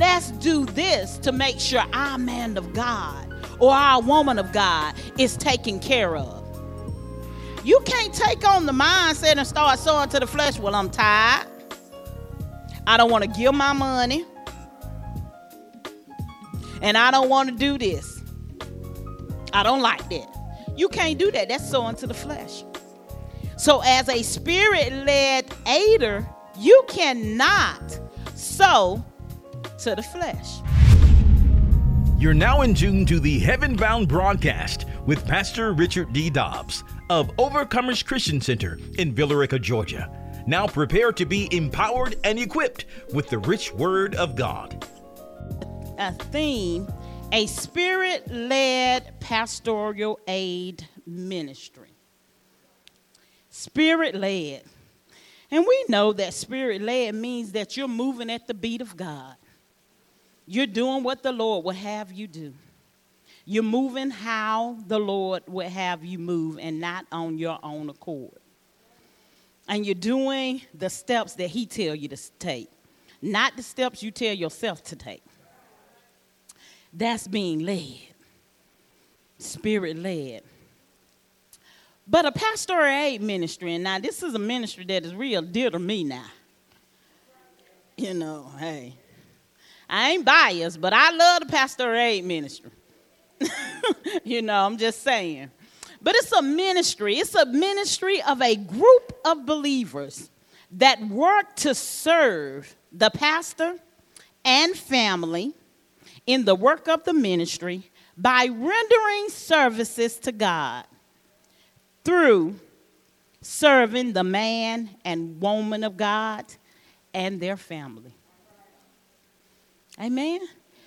let's do this to make sure our man of God or our woman of God is taken care of. You can't take on the mindset and start sowing to the flesh. Well, I'm tired. I don't want to give my money. And I don't want to do this. I don't like that. You can't do that. That's sowing to the flesh. So, as a spirit led aider, you cannot sow to the flesh. You're now in tune to the Heaven Bound broadcast with Pastor Richard D. Dobbs of Overcomers Christian Center in Villa Rica, Georgia. Now prepare to be empowered and equipped with the rich word of God. A theme a spirit led pastoral aid ministry. Spirit led. And we know that spirit led means that you're moving at the beat of God. You're doing what the Lord will have you do. You're moving how the Lord will have you move and not on your own accord. And you're doing the steps that he tell you to take, not the steps you tell yourself to take. That's being led. Spirit led. But a pastoral aid ministry, and now this is a ministry that is real dear to me now. You know, hey, I ain't biased, but I love the pastoral aid ministry. you know, I'm just saying. But it's a ministry, it's a ministry of a group of believers that work to serve the pastor and family in the work of the ministry by rendering services to God through serving the man and woman of God and their family. Amen.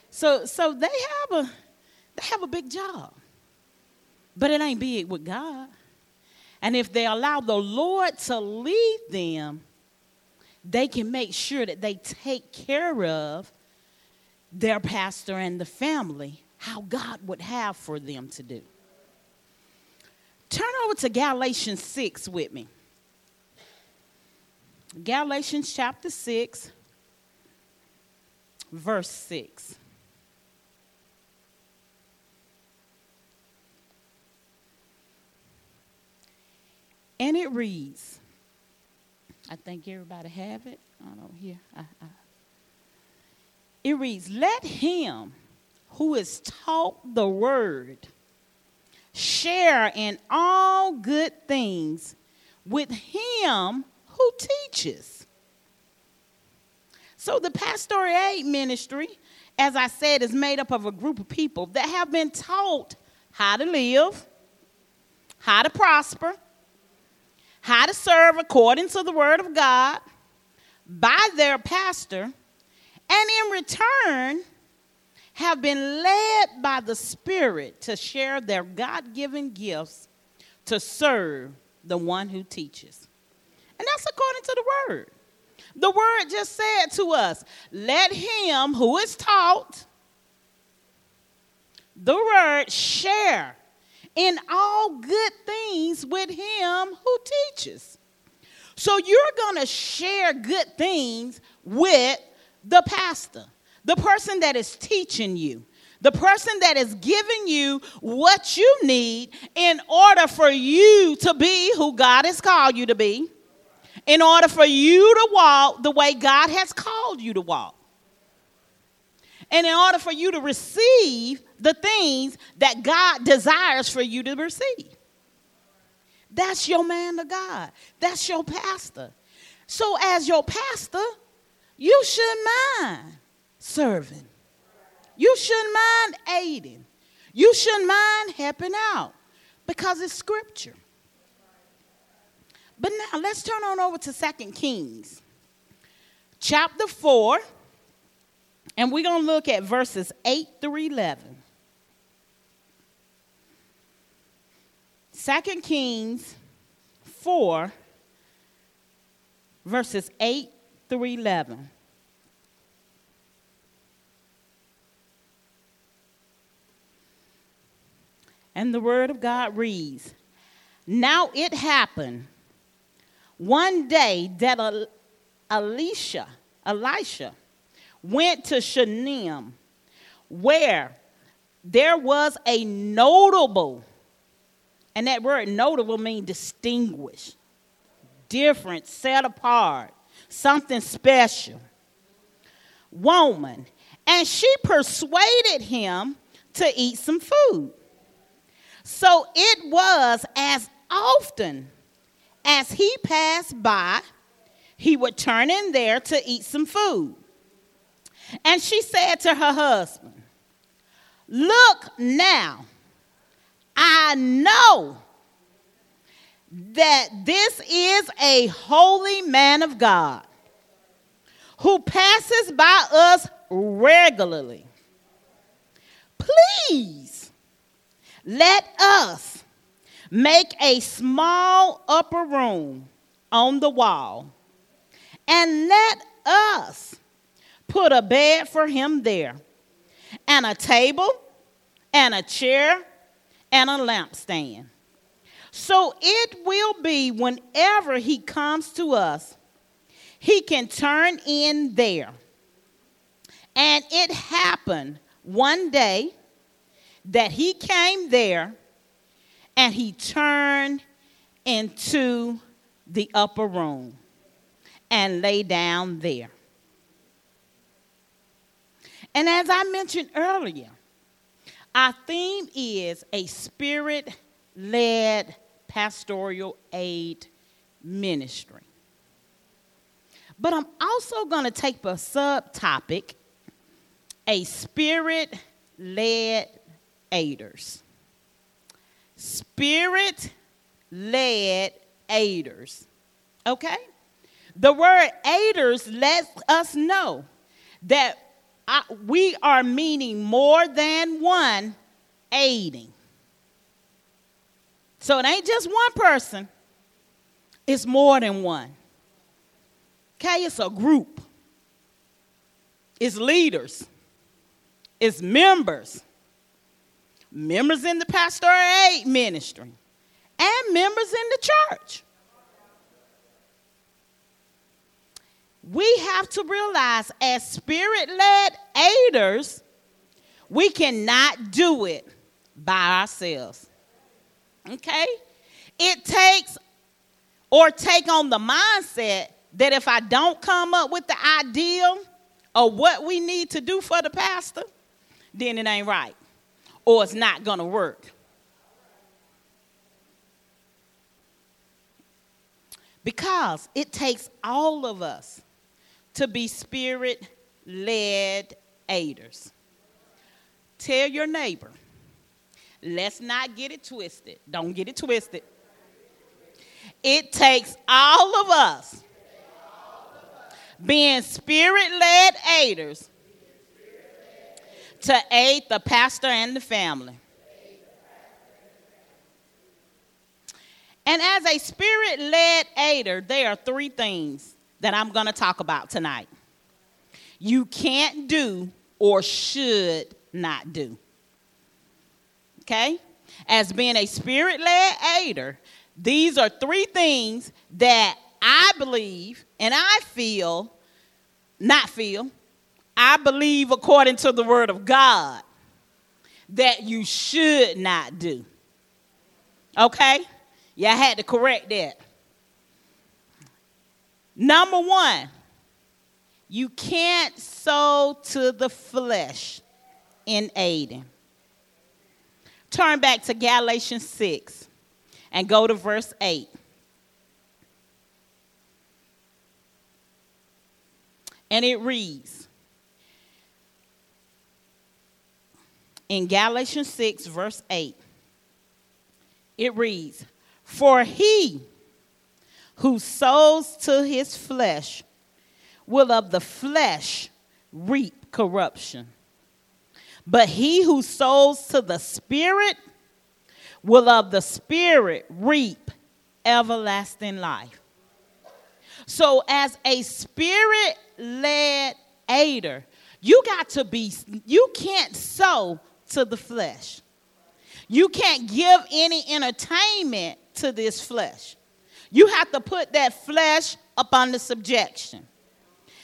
So so they have a they have a big job. But it ain't big with God. And if they allow the Lord to lead them, they can make sure that they take care of their pastor and the family how God would have for them to do. Turn over to Galatians 6 with me. Galatians chapter 6, verse 6. And it reads, I think everybody have it. I don't hear. It reads, Let him who is taught the word share in all good things with him who teaches. So the pastoral aid ministry, as I said, is made up of a group of people that have been taught how to live, how to prosper, how to serve according to the word of God by their pastor, and in return, have been led by the Spirit to share their God given gifts to serve the one who teaches. And that's according to the word. The word just said to us, let him who is taught the word share in all good things with him who teaches. So you're going to share good things with the pastor, the person that is teaching you, the person that is giving you what you need in order for you to be who God has called you to be, in order for you to walk the way God has called you to walk. And in order for you to receive the things that God desires for you to receive. That's your man of God. That's your pastor. So, as your pastor, you shouldn't mind serving. You shouldn't mind aiding. You shouldn't mind helping out because it's scripture. But now let's turn on over to Second Kings, chapter 4, and we're going to look at verses 8 through 11. 2 Kings 4, verses 8 through 11. And the word of God reads Now it happened one day that Elisha, Elisha went to Shunem, where there was a notable, and that word notable means distinguished, different, set apart, something special woman, and she persuaded him to eat some food. So it was as often as he passed by, he would turn in there to eat some food. And she said to her husband, Look now, I know that this is a holy man of God who passes by us regularly. Please let us make a small upper room on the wall and let us put a bed for him there, and a table, and a chair, and a lampstand. So it will be whenever he comes to us, he can turn in there. And it happened one day that he came there and he turned into the upper room and lay down there. And as I mentioned earlier, our theme is a spirit led pastoral aid ministry. But I'm also going to take a subtopic a spirit led aiders. Spirit led aiders. Okay? The word aiders lets us know that I, we are meaning more than one aiding. So it ain't just one person, it's more than one. Okay, it's a group, it's leaders, it's members, members in the pastoral aid ministry, and members in the church. we have to realize as spirit led aiders, we cannot do it by ourselves. Okay? It takes or take on the mindset that if I don't come up with the ideal of what we need to do for the pastor, then it ain't right or it's not going to work. Because it takes all of us to be spirit led aiders. Tell your neighbor, let's not get it twisted. Don't get it twisted. It takes all of us being spirit led aiders to aid the pastor and the family. And as a spirit led aider, there are three things that I'm going to talk about tonight. You can't do or should not do. Okay? As being a spirit led aider, these are three things that I believe and I feel, not feel, I believe according to the word of God that you should not do. Okay? Yeah, I had to correct that. Number one, you can't sow to the flesh in aiding. Turn back to Galatians 6 and go to verse 8. And it reads in Galatians 6, verse 8, it reads, For he who sows to his flesh will of the flesh reap corruption. But he who sows to the Spirit will of the Spirit reap everlasting life. So, as a spirit led aider, you got to be, you can't sow to the flesh. You can't give any entertainment to this flesh. You have to put that flesh up under subjection.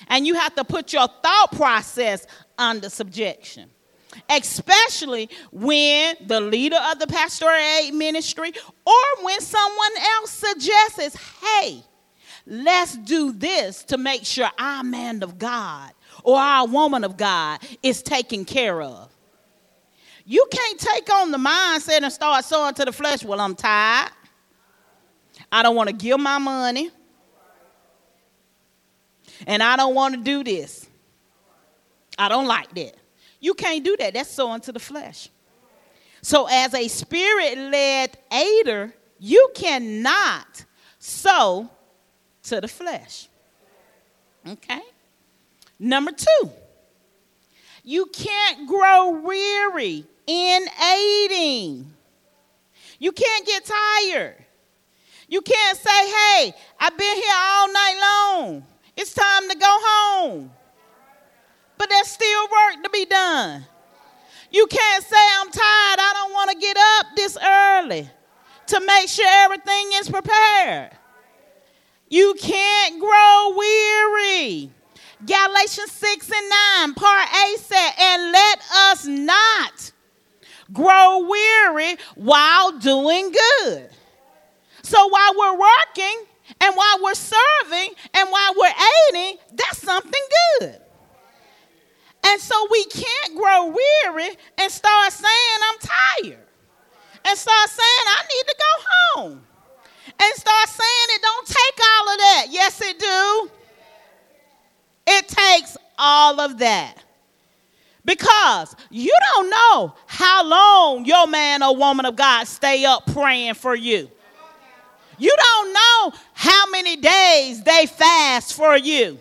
And you have to put your thought process under subjection. Especially when the leader of the pastoral aid ministry or when someone else suggests, hey, let's do this to make sure our man of God or our woman of God is taken care of. You can't take on the mindset and start sowing to the flesh. Well, I'm tired. I don't want to give my money. And I don't want to do this. I don't like that. You can't do that. That's sowing to the flesh. So, as a spirit led aider, you cannot sow to the flesh. Okay? Number two, you can't grow weary in aiding. You can't get tired. You can't say, hey, I've been here all night long. It's time to go home. But there's still work to be done. You can't say, I'm tired. I don't want to get up this early to make sure everything is prepared. You can't grow weary. Galatians 6 and 9, part A said, And let us not grow weary while doing good. So while we're working and while we're serving and while we're aiding, that's something good. And so we can't grow weary and start saying, I'm tired. And start saying, I need to go home. And start saying it don't take all of that. Yes, it do. It takes all of that. Because you don't know how long your man or woman of God stay up praying for you. You don't know how many days they fast for you.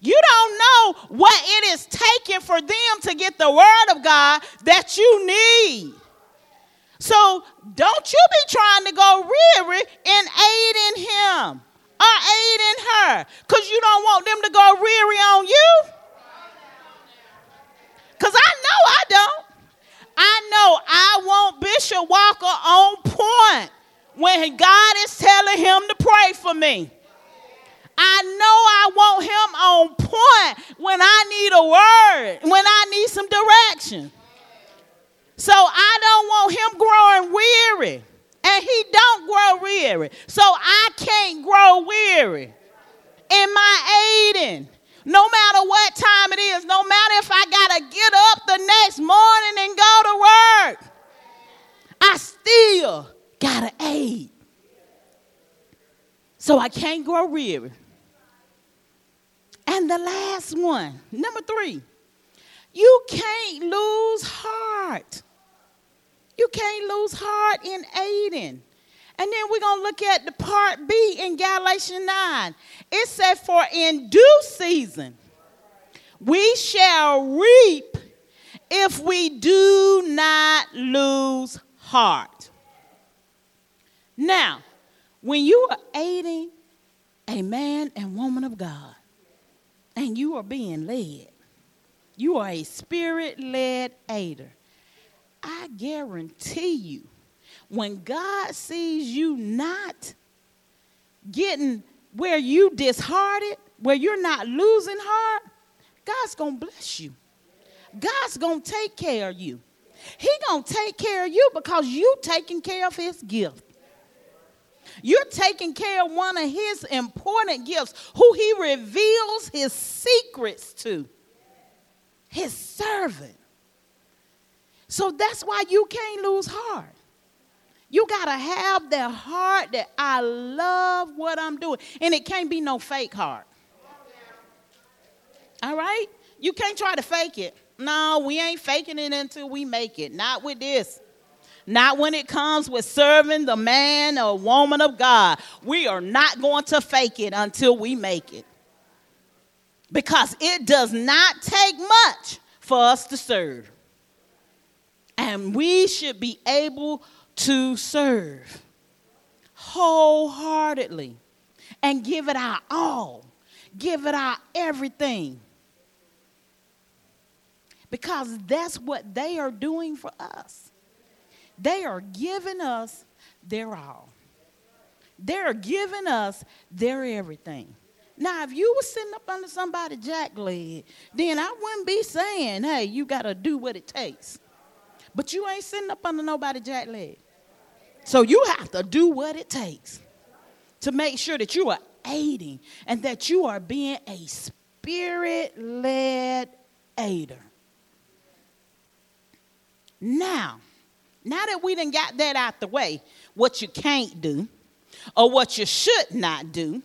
You don't know what it is taking for them to get the word of God that you need. So don't you be trying to go weary in aiding him or aiding her because you don't want them to go weary on you. Because I know I don't. I know I want Bishop Walker on point when God is telling him to pray for me. I know I want him on point when I need a word, when I need some direction. So I don't want him growing weary. And he don't grow weary. So I can't grow weary in my aiding. No matter what time it is, no matter if I got to get up the next morning and go to work, I still got to aid. So I can't grow weary. And the last one, number three, you can't lose heart. You can't lose heart in aiding. And then we're going to look at the part B in Galatians 9. It said, For in due season we shall reap if we do not lose heart. Now, when you are aiding a man and woman of God, and you are being led, you are a spirit led aider. I guarantee you, when God sees you not getting where you disheartened, where you're not losing heart, God's gonna bless you. God's gonna take care of you. He gonna take care of you because you taking care of his gift. You're taking care of one of his important gifts, who he reveals his secrets to. His servant. So that's why you can't lose heart. You got to have that heart that I love what I'm doing. And it can't be no fake heart. All right? You can't try to fake it. No, we ain't faking it until we make it. Not with this. Not when it comes with serving the man or woman of God. We are not going to fake it until we make it. Because it does not take much for us to serve. And we should be able to serve wholeheartedly and give it our all, give it our everything. Because that's what they are doing for us. They are giving us their all. They're giving us their everything. Now, if you were sitting up under somebody jack leg, then I wouldn't be saying, hey, you got to do what it takes. But you ain't sitting up under nobody jack leg. So you have to do what it takes to make sure that you are aiding and that you are being a spirit led aider. Now, now that we done got that out the way, what you can't do or what you should not do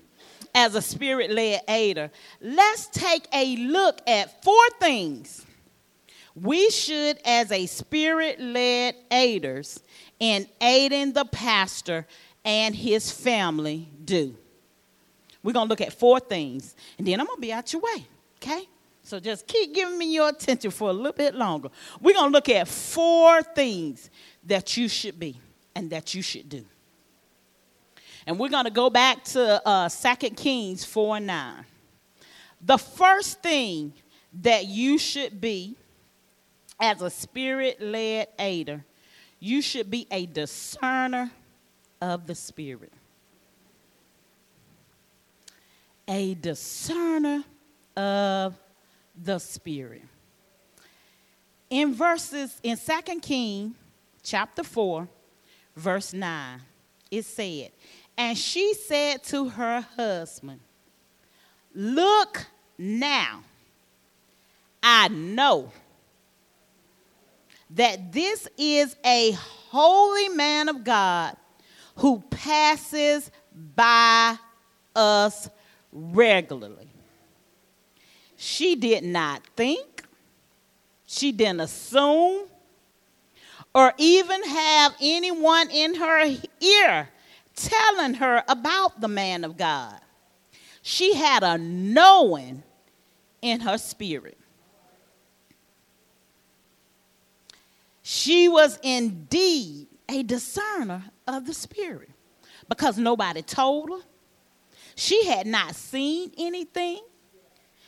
as a spirit led aider, let's take a look at four things we should, as a spirit led aiders, in aiding the pastor and his family, do. We're going to look at four things, and then I'm going to be out your way, okay? So just keep giving me your attention for a little bit longer. We're going to look at four things that you should be and that you should do. And we're going to go back to uh, 2 Kings 4 9. The first thing that you should be as a spirit led aider, you should be a discerner of the spirit. A discerner of the Spirit. In verses, in 2 King chapter 4, verse 9, it said, And she said to her husband, Look now, I know that this is a holy man of God who passes by us regularly. She did not think, she didn't assume, or even have anyone in her ear telling her about the man of God. She had a knowing in her spirit. She was indeed a discerner of the spirit because nobody told her. She had not seen anything.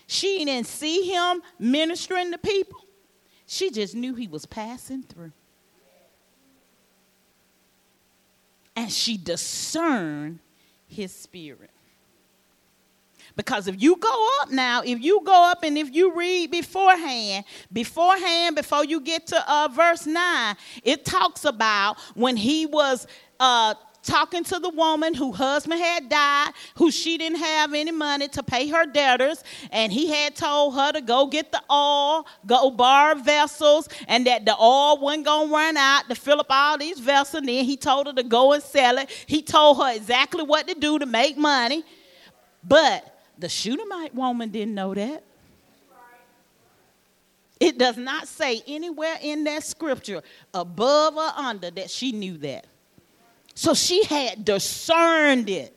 She didn't see him ministering to people. She just knew he was passing through. And she discerned his spirit. Because if you go up now, if you go up and if you read beforehand, beforehand, before you get to uh, verse 9, it talks about when he was uh, talking to the woman whose husband had died, who she didn't have any money to pay her debtors, and he had told her to go get the oil, go borrow vessels, and that the oil wasn't gonna run out to fill up all these vessels. And then he told her to go and sell it. He told her exactly what to do to make money. But the Shunammite woman didn't know that. It does not say anywhere in that scripture, above or under, that she knew that. So she had discerned it.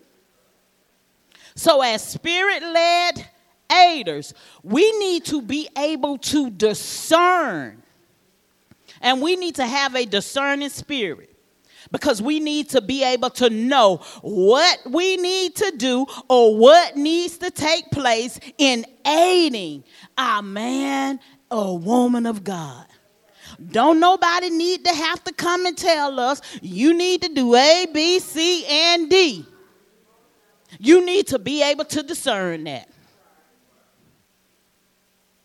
So, as spirit led aiders, we need to be able to discern. And we need to have a discerning spirit because we need to be able to know what we need to do or what needs to take place in aiding our man or woman of God. Don't nobody need to have to come and tell us you need to do A, B, C, and D. You need to be able to discern that.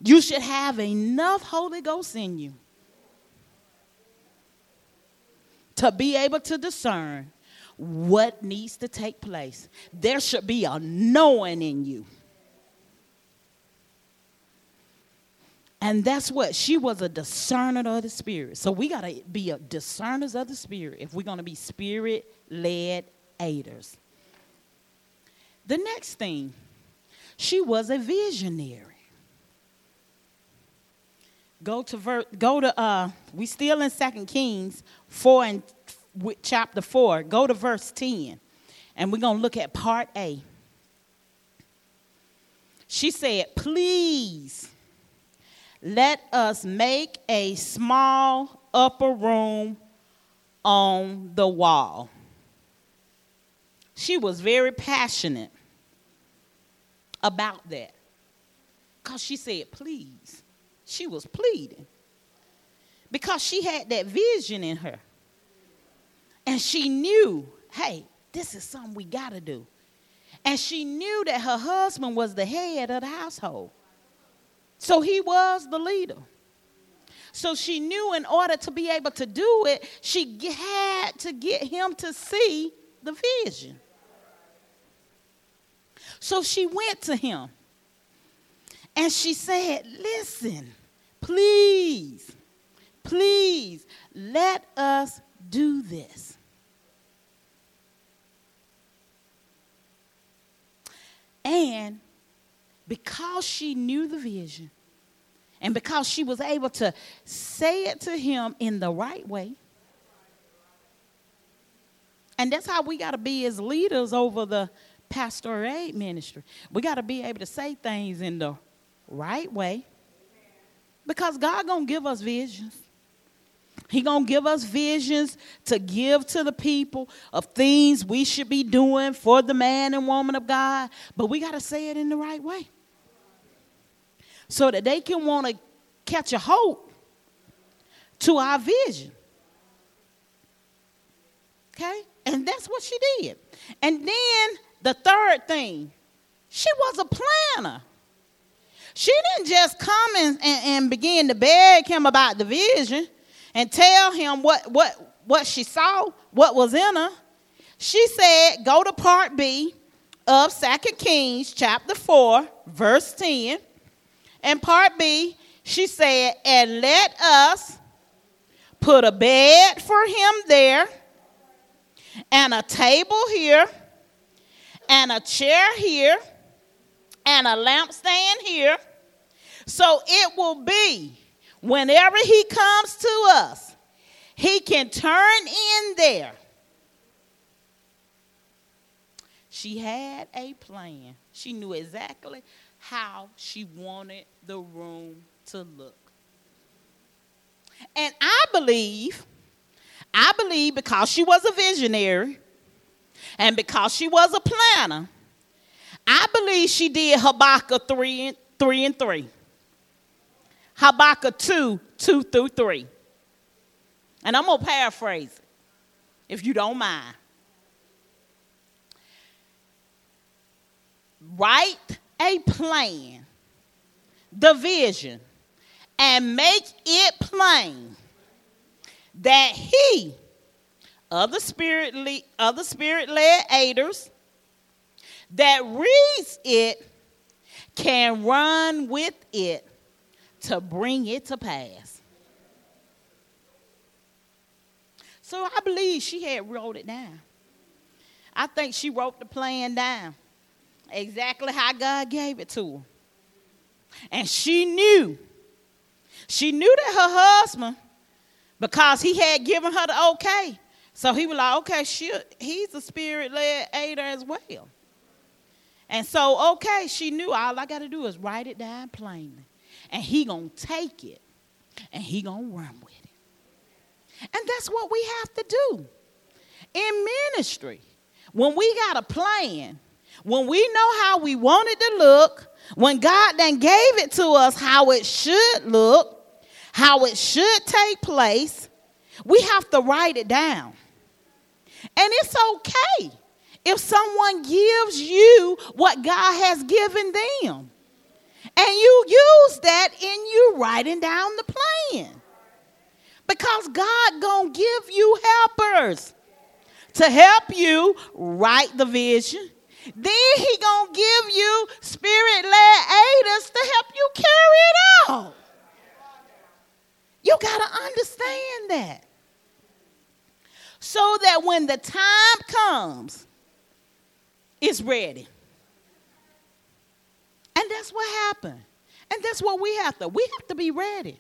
You should have enough Holy Ghost in you to be able to discern what needs to take place. There should be a knowing in you. And that's what she was a discerner of the spirit. So we got to be a discerners of the spirit if we're going to be spirit led aiders. The next thing, she was a visionary. Go to ver- go to uh we still in Second Kings 4 and chapter 4. Go to verse 10. And we're going to look at part A. She said, "Please let us make a small upper room on the wall. She was very passionate about that. Because she said, please. She was pleading. Because she had that vision in her. And she knew, hey, this is something we got to do. And she knew that her husband was the head of the household. So he was the leader. So she knew in order to be able to do it, she had to get him to see the vision. So she went to him and she said, Listen, please, please let us do this. And because she knew the vision and because she was able to say it to him in the right way, and that's how we got to be as leaders over the pastoral aid ministry. We got to be able to say things in the right way because God going to give us visions. He going to give us visions to give to the people of things we should be doing for the man and woman of God, but we got to say it in the right way. So that they can want to catch a hope to our vision. Okay? And that's what she did. And then the third thing, she was a planner. She didn't just come and, and, and begin to beg him about the vision and tell him what, what, what she saw, what was in her. She said, go to part B of Second Kings chapter 4, verse 10. And part B, she said, and let us put a bed for him there, and a table here, and a chair here, and a lampstand here. So it will be whenever he comes to us, he can turn in there. She had a plan. She knew exactly how she wanted the room to look. And I believe, I believe because she was a visionary and because she was a planner, I believe she did Habakkuk 3 and 3 and 3. Habakkuk 2, 2 through 3. And I'm going to paraphrase it, if you don't mind. Write a plan, the vision, and make it plain that he, other spirit, other spirit-led aiders, that reads it can run with it to bring it to pass. So I believe she had wrote it down. I think she wrote the plan down exactly how God gave it to her. And she knew. She knew that her husband, because he had given her the okay, so he was like, okay, she, he's a spirit led aider as well. And so, okay, she knew all I got to do is write it down plainly and he gonna take it and he gonna run with it. And that's what we have to do in ministry. When we got a plan, when we know how we want it to look, when God then gave it to us how it should look, how it should take place, we have to write it down. And it's okay if someone gives you what God has given them. And you use that in you writing down the plan. Because God going to give you helpers to help you write the vision. Then he going to give you spirit-led aiders to help you carry it out. You got to understand that. So that when the time comes, it's ready. And that's what happened. And that's what we have to. We have to be ready.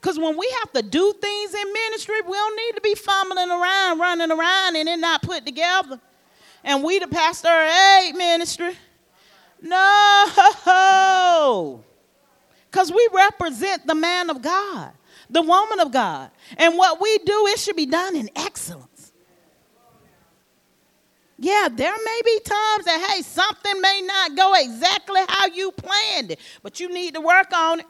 Because when we have to do things in ministry, we don't need to be fumbling around, running around, and it not put together. And we, the pastor aid ministry, no. Because we represent the man of God, the woman of God. And what we do, it should be done in excellence. Yeah, there may be times that, hey, something may not go exactly how you planned it, but you need to work on it.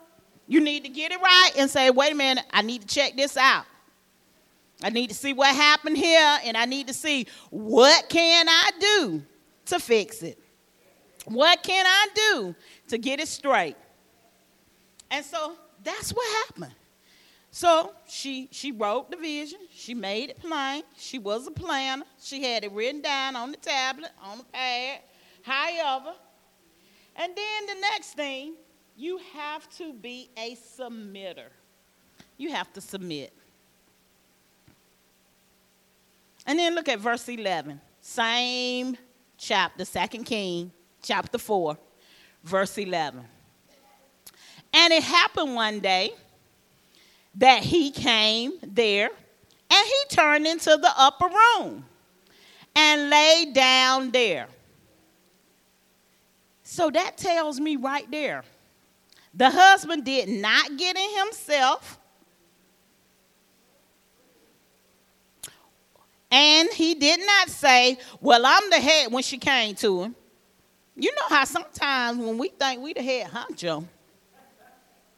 You need to get it right and say, wait a minute, I need to check this out. I need to see what happened here, and I need to see what can I do to fix it. What can I do to get it straight? And so that's what happened. So she she wrote the vision. She made it plain. She was a planner. She had it written down on the tablet, on the pad, however. And then the next thing, you have to be a submitter. You have to submit. And then look at verse 11. Same chapter, Second King, chapter 4, verse 11. And it happened one day that he came there and he turned into the upper room and lay down there. So that tells me right there the husband did not get in himself. And he did not say, Well, I'm the head when she came to him. You know how sometimes when we think we the head honcho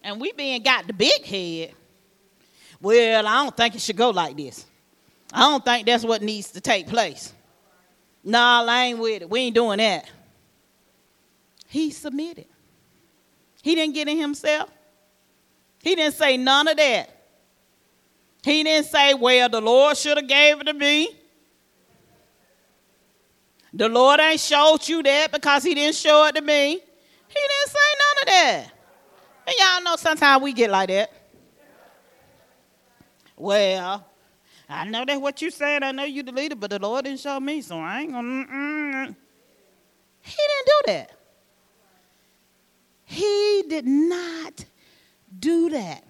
and we being got the big head, well, I don't think it should go like this. I don't think that's what needs to take place. Nah, I ain't with it. We ain't doing that. He submitted. He didn't get in himself. He didn't say none of that. He didn't say, well, the Lord should have gave it to me. The Lord ain't showed you that because he didn't show it to me. He didn't say none of that. And y'all know sometimes we get like that. Well, I know that's what you said. I know you leader, but the Lord didn't show me, so I ain't gonna. Mm-mm. He didn't do that. He did not do that.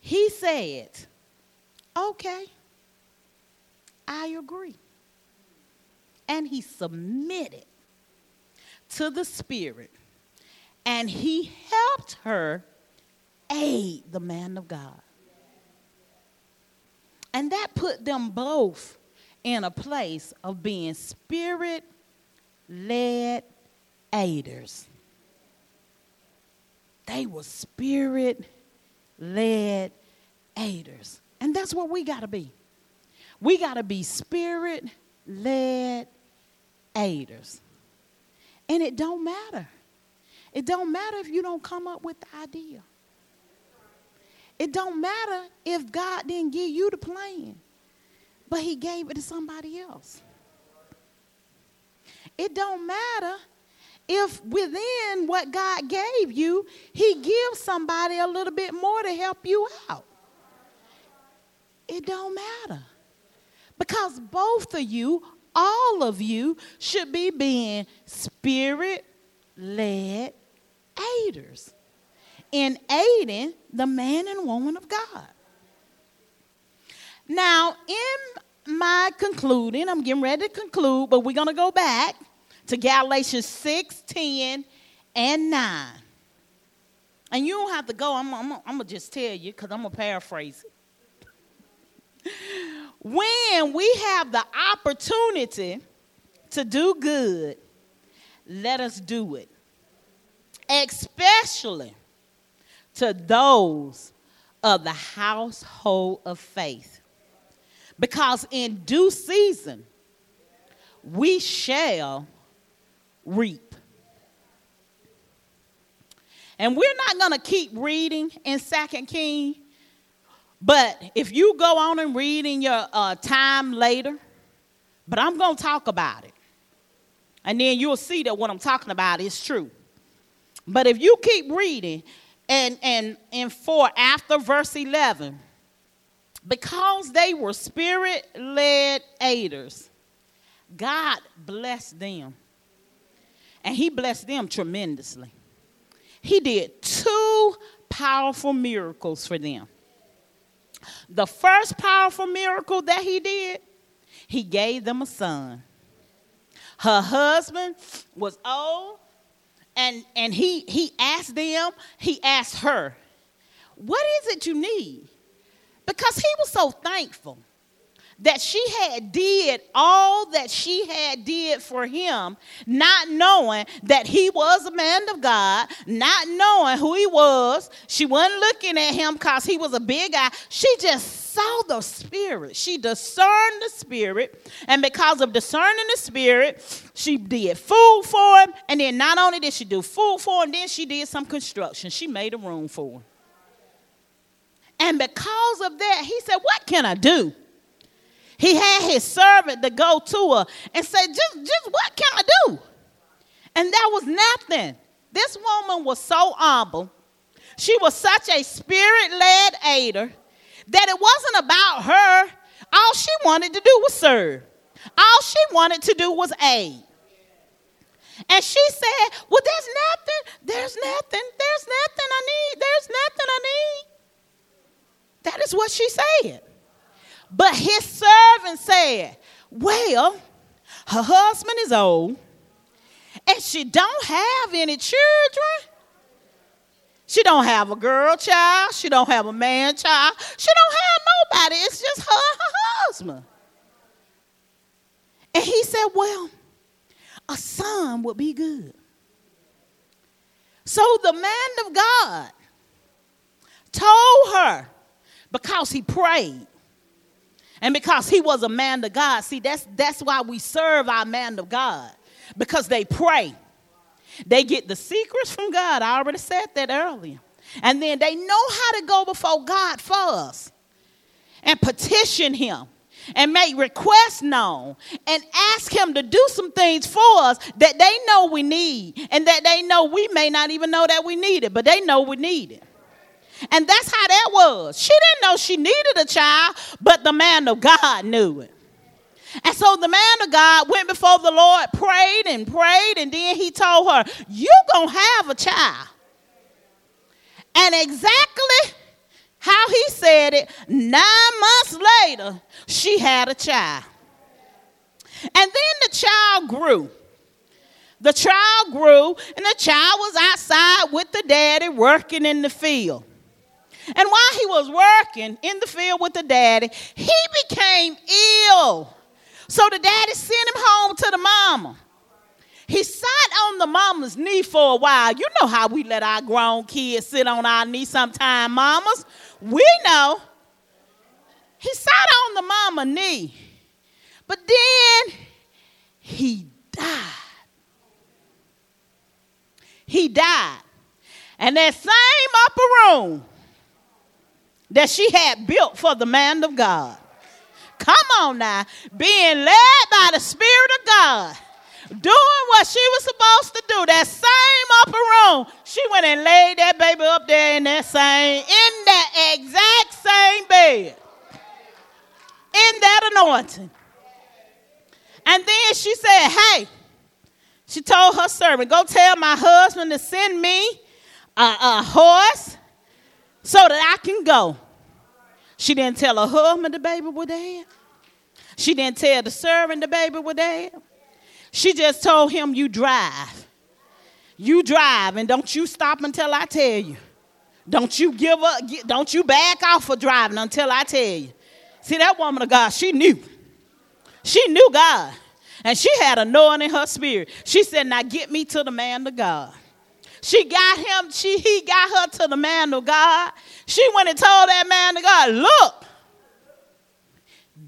He said, Okay, I agree. And he submitted to the Spirit and he helped her aid the man of God. And that put them both in a place of being spirit led aiders. They were spirit led aiders. And that's what we got to be. We got to be spirit led aiders. And it don't matter. It don't matter if you don't come up with the idea. It don't matter if God didn't give you the plan, but he gave it to somebody else. It don't matter if within what God gave you, he gives somebody a little bit more to help you out. It don't matter. Because both of you, all of you, should be being spirit led aiders in aiding the man and woman of God. Now, in my concluding, I'm getting ready to conclude, but we're going to go back to Galatians 6 10 and 9. And you don't have to go, I'm, I'm, I'm going to just tell you because I'm going to paraphrase it. when we have the opportunity to do good, let us do it. Especially to those of the household of faith. Because in due season, we shall reap. And we're not going to keep reading in Second King, but if you go on and read in your uh, time later, but I'm going to talk about it. And then you'll see that what I'm talking about is true. But if you keep reading, and and and for after verse 11, because they were spirit-led aiders, God blessed them and he blessed them tremendously. He did two powerful miracles for them. The first powerful miracle that he did, he gave them a son. Her husband was old, and, and he, he asked them, he asked her, What is it you need? Because he was so thankful that she had did all that she had did for him not knowing that he was a man of god not knowing who he was. She wasn't looking at him because he was a big guy. She just saw the spirit. She discerned the spirit. And because of discerning the spirit she did food for him. And then not only did she do food for him then she did some construction. She made a room for him. And because of that he said what can i do he had his servant to go to her and say, just, just what can I do? And that was nothing. This woman was so humble. She was such a spirit led aider that it wasn't about her. All she wanted to do was serve, all she wanted to do was aid. And she said, Well, there's nothing, there's nothing, there's nothing I need, there's nothing I need. That is what she said. But his servant said, Well, her husband is old, and she don't have any children. She don't have a girl child. She don't have a man child. She don't have nobody. It's just her her husband. And he said, Well, a son would be good. So the man of God told her, because he prayed, and because he was a man of God, see, that's, that's why we serve our man of God, because they pray. They get the secrets from God. I already said that earlier. And then they know how to go before God for us and petition Him and make requests known and ask Him to do some things for us that they know we need and that they know we may not even know that we need it, but they know we need it. And that's how that was. She didn't know she needed a child, but the man of God knew it. And so the man of God went before the Lord, prayed and prayed, and then he told her, You're going to have a child. And exactly how he said it, nine months later, she had a child. And then the child grew. The child grew, and the child was outside with the daddy working in the field. And while he was working in the field with the daddy, he became ill. So the daddy sent him home to the mama. He sat on the mama's knee for a while. You know how we let our grown kids sit on our knee sometime, mamas. We know. He sat on the mama knee. But then he died. He died. And that same upper room that she had built for the man of God. Come on now, being led by the Spirit of God, doing what she was supposed to do, that same upper room, she went and laid that baby up there in that same, in that exact same bed, in that anointing. And then she said, Hey, she told her servant, Go tell my husband to send me a, a horse so that I can go. She didn't tell her husband the baby was dead. She didn't tell the servant the baby was dead. She just told him, You drive. You drive, and don't you stop until I tell you. Don't you give up, don't you back off for driving until I tell you. See, that woman of God, she knew. She knew God. And she had a knowing in her spirit. She said, Now get me to the man of God. She got him, she, he got her to the man of God. She went and told that man of God, look,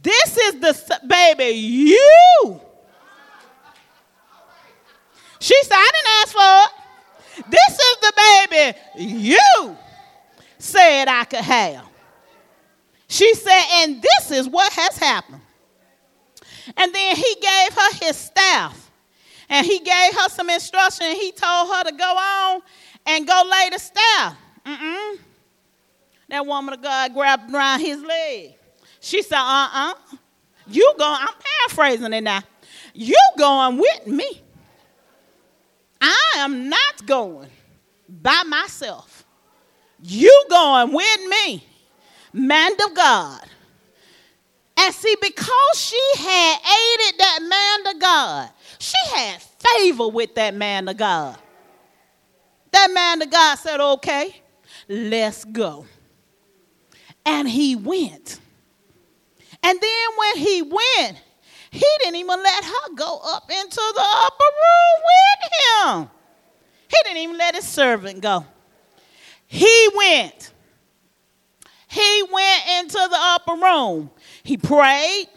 this is the baby you. She said, I didn't ask for it. This is the baby you said I could have. She said, and this is what has happened. And then he gave her his staff and he gave her some instruction. He told her to go on and go lay the staff. Mm-mm. That woman of God grabbed around his leg. She said, uh-uh. You going, I'm paraphrasing it now. You going with me. I am not going by myself. You going with me, man of God. And see, because she had aided that man of God, she had favor with that man of God. That man of God said, okay, let's go. And he went. And then when he went, he didn't even let her go up into the upper room with him. He didn't even let his servant go. He went. He went into the upper room. He prayed.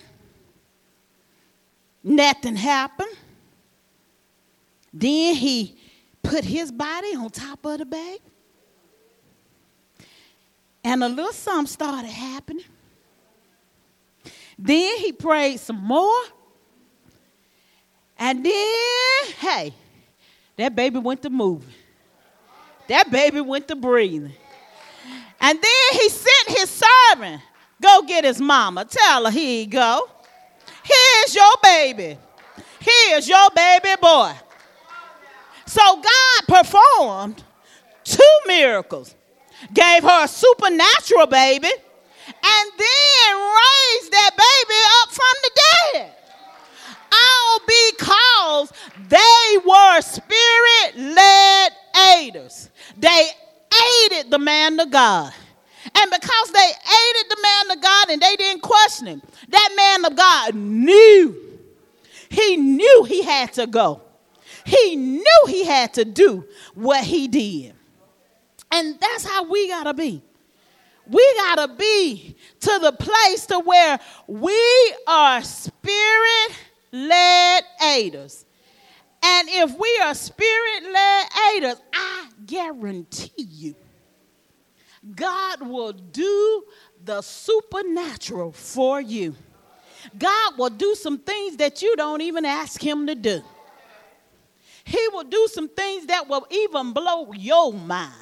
Nothing happened. Then he put his body on top of the bed. And a little something started happening. Then he prayed some more. And then, hey, that baby went to moving. That baby went to breathing. And then he sent his servant, go get his mama. Tell her, here you go. Here's your baby. Here's your baby boy. So God performed two miracles. Gave her a supernatural baby and then raised that baby up from the dead. All because they were spirit led aiders. They aided the man of God. And because they aided the man of God and they didn't question him, that man of God knew. He knew he had to go. He knew he had to do what he did. And that's how we got to be. We got to be to the place to where we are spirit led aiders. And if we are spirit led aiders, I guarantee you, God will do the supernatural for you. God will do some things that you don't even ask Him to do. He will do some things that will even blow your mind.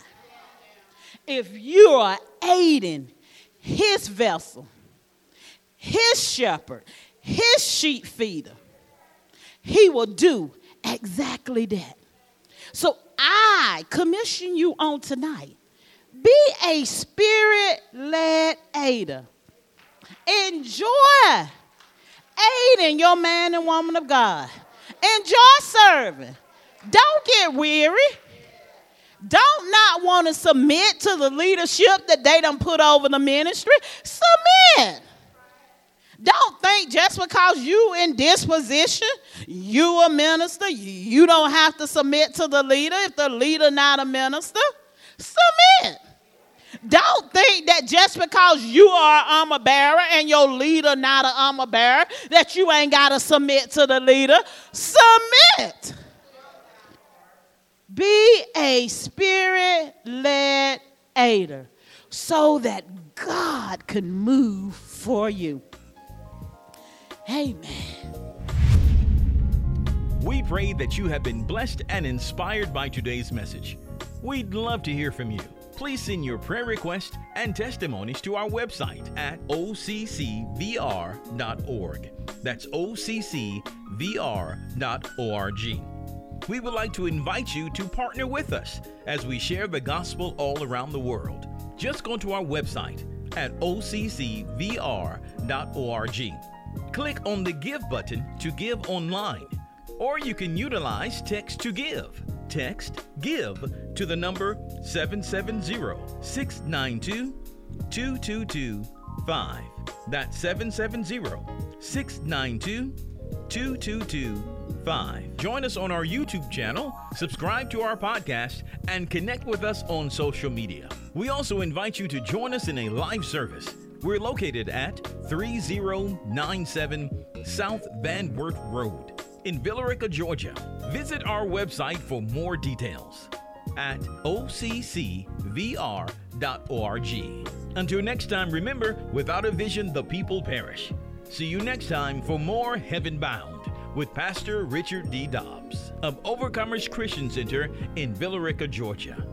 If you are aiding His vessel, His shepherd, His sheep feeder, He will do exactly that. So I commission you on tonight. Be a spirit led aider. Enjoy aiding your man and woman of God. Enjoy serving. Don't get weary. Don't not want to submit to the leadership that they done put over the ministry. Submit. Don't think just because you in this position, you a minister, you don't have to submit to the leader if the leader not a minister. Submit. Don't think that just because you are an armor bearer and your leader not an armor bearer, that you ain't got to submit to the leader. Submit. Be a spirit led aider so that God can move for you. Amen. We pray that you have been blessed and inspired by today's message. We'd love to hear from you. Please send your prayer requests and testimonies to our website at occvr.org. That's occvr.org. We would like to invite you to partner with us as we share the gospel all around the world. Just go to our website at occvr.org Click on the Give button to give online, or you can utilize Text to Give. Text GIVE to the number 770 692 2225. That's 770 692 2225. Join us on our YouTube channel, subscribe to our podcast, and connect with us on social media. We also invite you to join us in a live service we're located at 3097 South Van Wert Road in Villa Rica, Georgia. Visit our website for more details at occvr.org. Until next time, remember, without a vision, the people perish. See you next time for more Heaven Bound with Pastor Richard D. Dobbs of Overcomers Christian Center in Villa Rica, Georgia.